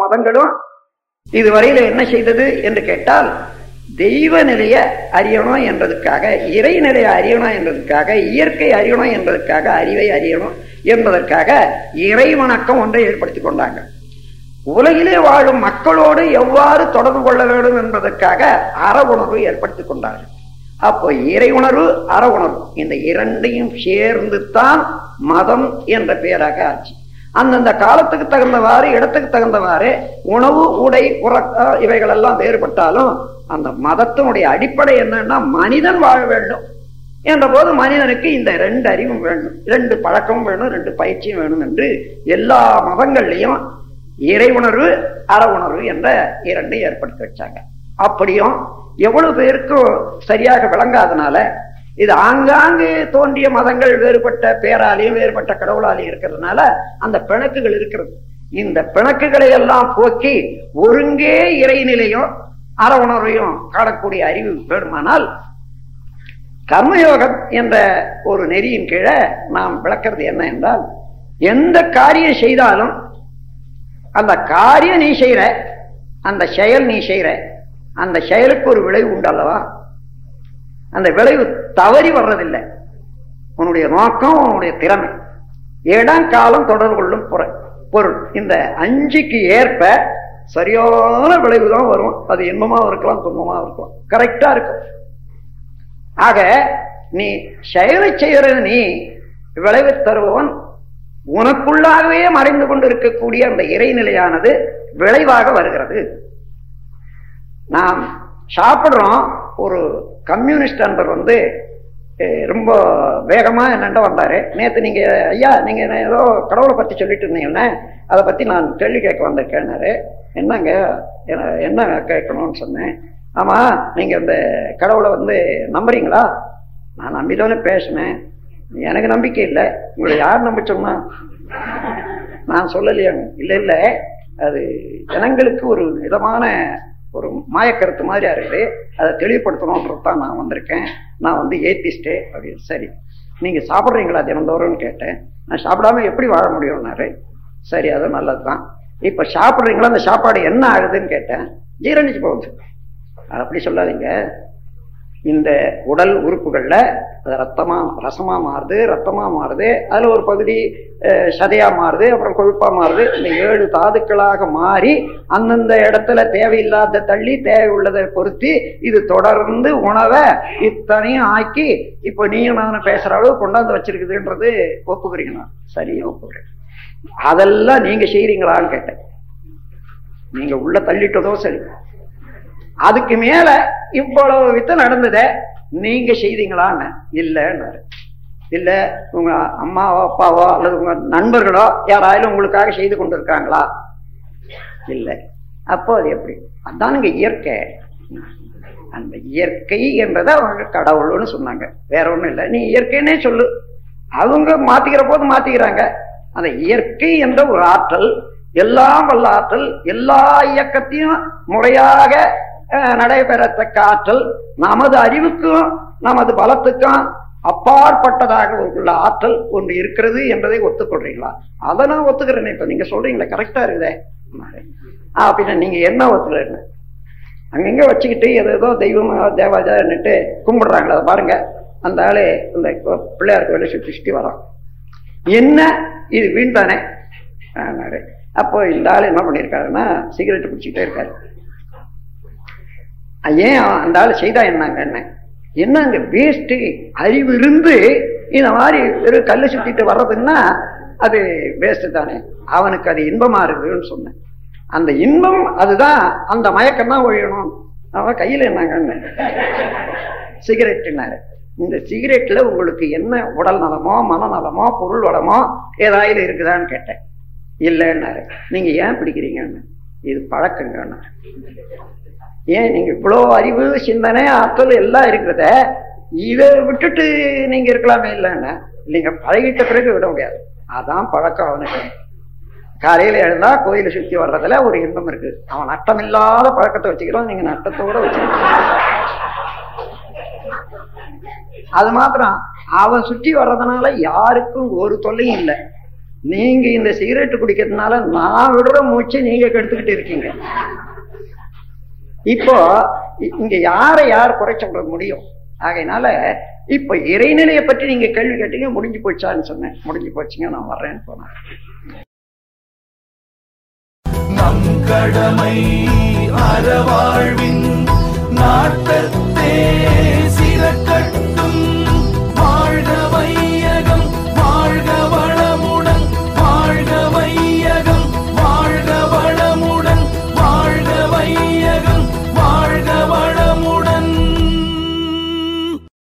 மதங்களும் இதுவரையில என்ன செய்தது என்று கேட்டால் தெய்வ நிலைய அறியணும் என்பதற்காக இறை நிலைய அறியணும் என்பதற்காக இயற்கை அறியணும் என்பதற்காக அறிவை அறியணும் என்பதற்காக இறை வணக்கம் ஒன்றை ஏற்படுத்திக் கொண்டாங்க. உலகிலே வாழும் மக்களோடு எவ்வாறு தொடர்பு கொள்ள வேண்டும் என்பதற்காக அற உணர்வு ஏற்படுத்திக் கொண்டார்கள். அப்போ இறை உணர்வு அற உணர்வு இந்த இரண்டையும் சேர்ந்து தான் மதம் என்ற பெயராக ஆச்சு. அந்தந்த காலத்துக்கு தகுந்தவாறு இடத்துக்கு தகுந்தவாறு உணவு உடை உறக்க இவைகள் எல்லாம் வேறுபட்டாலும் அந்த மதத்தினுடைய அடிப்படை என்னன்னா மனிதன் வாழ வேண்டும் என்ற போது மனிதனுக்கு இந்த ரெண்டு அறிவும் வேணும் ரெண்டு பழக்கமும் வேணும் ரெண்டு பயிற்சியும் வேணும் என்று எல்லா மதங்கள்லையும் இறை உணர்வு அற உணர்வு என்ற இரண்டையும் ஏற்படுத்தி வச்சாங்க. அப்படியும் எவ்வளவு பேருக்கும் சரியாக விளங்காதனால இது ஆங்காங்கு தோன்றிய மதங்கள் வேறுபட்ட பேராலையும் வேறுபட்ட கடவுளாலையும் இருக்கிறதுனால அந்த பிணக்குகள் இருக்கிறது. இந்த பிணக்குகளை எல்லாம் போக்கி ஒருங்கே இறைநிலையும் அற உணர்வையும் காணக்கூடிய அறிவு வேணுமானால் கர்மயோகம் என்ற ஒரு நெறியின் கீழே நாம் விளக்கிறது என்ன என்றால் எந்த காரியம் செய்தாலும் அந்த காரியம் நீ செய்யற அந்த செயல் நீ செய்யற அந்த செயலுக்கு ஒரு விளைவு உண்டு அல்லவா? அந்த விளைவு தவறி வர்றதில்லை. உன்னுடைய நோக்கம் உன்னுடைய திறமை. இடம் காலம் தொடர்பு கொள்ளும் பொருள். இந்த அஞ்சுக்கு ஏற்ப சரியான விளைவு தான் வரும். அது இன்பமாக இருக்கலாம் துன்பமாக இருக்கலாம். கரெக்டா இருக்கும். ஆக நீ செயலை செய்கிற நீ விளைவு தருபவன் உனக்குள்ளாகவே மறைந்து கொண்டு இருக்கக்கூடிய அந்த இறைநிலையானது விளைவாக வருகிறது. நாம் சாப்பிடுறோம் ஒரு கம்யூனிஸ்ட் அன்பர் வந்து ரொம்ப வேகமா என்னண்ட வந்தாரு. நேற்று நீங்க ஐயா நீங்க ஏதோ கடவுளை பத்தி சொல்லிட்டு இருந்தீங்கன்னா அதை பத்தி நான் கேள்வி கேட்க வந்திருக்கேன்னாரு என்னங்க? என்ன கேட்கணும்னு சொன்னேன். ஆமா நீங்க இந்த கடவுளை வந்து நம்புறீங்களா? நான் நம்பிதானே பேசினேன். எனக்கு நம்பிக்கை இல்லை. உங்களை யார் நம்ப சொன்னா? நான் சொல்லலையாங்க. இல்லை இல்லை. அது ஜனங்களுக்கு ஒரு விதமான ஒரு மாயக்கருத்து மாதிரியா இருக்குது அதை தெளிவுபடுத்தணுன்றது தான் நான் வந்திருக்கேன். நான் வந்து ஏத்திஸ்டே அப்படின்னு. சரி. நீங்கள் சாப்பிட்றீங்களா தினந்தோறும்னு கேட்டேன். நான் சாப்பிடாம எப்படி வாழ முடியும்னாரு? சரி அது நல்லது தான் இப்போ சாப்பிட்றீங்களா? அந்த சாப்பாடு என்ன ஆகுதுன்னு கேட்டேன். ஜீரணிச்சு போகுது. அப்படி சொல்லாதீங்க. இந்த உடல் உறுப்புகள்ல ரத்தமா ரசமா மாறுது ரத்தமா மாறுது அதுல ஒரு பகுதி சதையா மாறுது அப்புறம் கொழுப்பா மாறுது இந்த ஏழு தாதுக்களாக மாறி அந்தந்த இடத்துல தேவையில்லாத தள்ளி தேவை உள்ளதை பொருத்தி இது தொடர்ந்து உணவை இத்தனையும் ஆக்கி இப்ப நீயும் நான் பேசுற அளவு கொண்டாந்து வச்சிருக்குதுன்றது ஒப்புக்கிறீங்களா சரியா ஒப்புக்கிறேன். அதெல்லாம் நீங்க செய்யறீங்களான்னு கேட்டேன். நீங்க உள்ள தள்ளிட்டதோ சரி. அதுக்கு மேல இவ்வளவு வித்து நடந்தத நீங்க செய்தீங்களான்னு? இல்லைன்னாரு இல்ல உங்க அம்மாவோ அப்பாவோ அல்லது உங்க நண்பர்களோ யாராலும் உங்களுக்காக செய்து கொண்டிருக்காங்களா? இல்லை. அப்போ அது எப்படி? அதானுங்க இயற்கை. அந்த இயற்கை என்றதை அவங்க கடவுள்னு சொன்னாங்க. வேற ஒண்ணும் இல்லை. நீ இயற்கைன்னே சொல்லு. அவங்க மாத்திக்கிற போது மாத்திக்கிறாங்க. அந்த இயற்கை என்ற ஒரு ஆற்றல் எல்லாம் வல்ல ஆற்றல் எல்லா இயக்கத்தையும் முறையாக நடைபெறத்தக்க ஆற்றல் நமது அறிவுக்கும் நமது பலத்துக்கும் அப்பாற்பட்டதாக உள்ள ஆற்றல் ஒன்று இருக்கிறது என்பதை ஒத்துக்கொள்றீங்களா? அதை நான் ஒத்துக்கிறேன். இப்ப நீங்க சொல்றீங்களா கரெக்டா இருக்குதே. அப்படின்னா நீங்க என்ன ஒத்துக்கிறேன்னு அங்கங்க வச்சுக்கிட்டு ஏதோ தெய்வம் தேவாஜான்னுட்டு கும்பிடுறாங்களே அதை பாருங்க. அந்த ஆளு இந்த பிள்ளையாருக்கு வேலை சுற்றி சுற்றி வரோம் என்ன? இது வீண் தானே. அப்போ இந்த ஆள் என்ன பண்ணியிருக்காருன்னா சிகரெட் பிடிச்சிக்கிட்டே இருக்காரு. ஏன் அந்த ஆள் செய்தா என்னங்கன்னு என்னங்க வேஸ்ட்டு அறிவு இருந்து இந்த மாதிரி வெறும் கல்லை சுத்திட்டு வர்றதுன்னா அது வேஸ்ட்டு தானே. அவனுக்கு அது இன்பமா இருக்குதுன்னு சொன்னேன். அந்த இன்பம் அதுதான் அந்த மயக்கம் தான் ஒழியணும். அவன் கையில என்னங்கன்னு சிகரெட்னாரு இந்த சிகரெட்ல உங்களுக்கு என்ன உடல் நலமோ மனநலமோ பொருள் வளமோ ஏதாவது இருக்குதான்னு கேட்டேன். இல்லைன்னாரு. நீங்க ஏன் பிடிக்கிறீங்கன்னு? இது பழக்கங்கன்னு ஏன் நீங்க இவ்வளோ அறிவு சிந்தனை ஆற்றல் எல்லாம் இருக்கிறத இதை விட்டுட்டு நீங்க இருக்கலாமே இல்லைன்னா நீங்க பழகிட்ட பிறகு விட முடியாது. அதான் பழக்கம் அவனுக்கு. காலையில எழுந்தா கோயிலை சுத்தி வர்றதுல ஒரு இன்பம் இருக்கு. அவன் நட்டம் இல்லாத பழக்கத்தை வச்சுக்கிறோம் நீங்க நட்டத்தோட வச்சுக்கிறோம் அது மாத்திரம் அவன் சுற்றி வர்றதுனால யாருக்கும் ஒரு தொல்லையும் இல்லை. நீங்க இந்த சிகரெட் குடிக்கிறதுனால நான் விடுற மூச்சை நீங்க கெடுத்துக்கிட்டு இருக்கீங்க. இப்போ இங்க யாரை யார் குறை சொல்ற முடியும்? ஆகையினால இப்ப இறைநிலையை பற்றி நீங்க கேள்வி கேட்டீங்க முடிஞ்சு போச்சான்னு சொன்னேன். முடிஞ்சு போச்சுங்க நான் வர்றேன்னு போனேன். நம் கடமை அறவாழ்வின் நாட்டத்தே.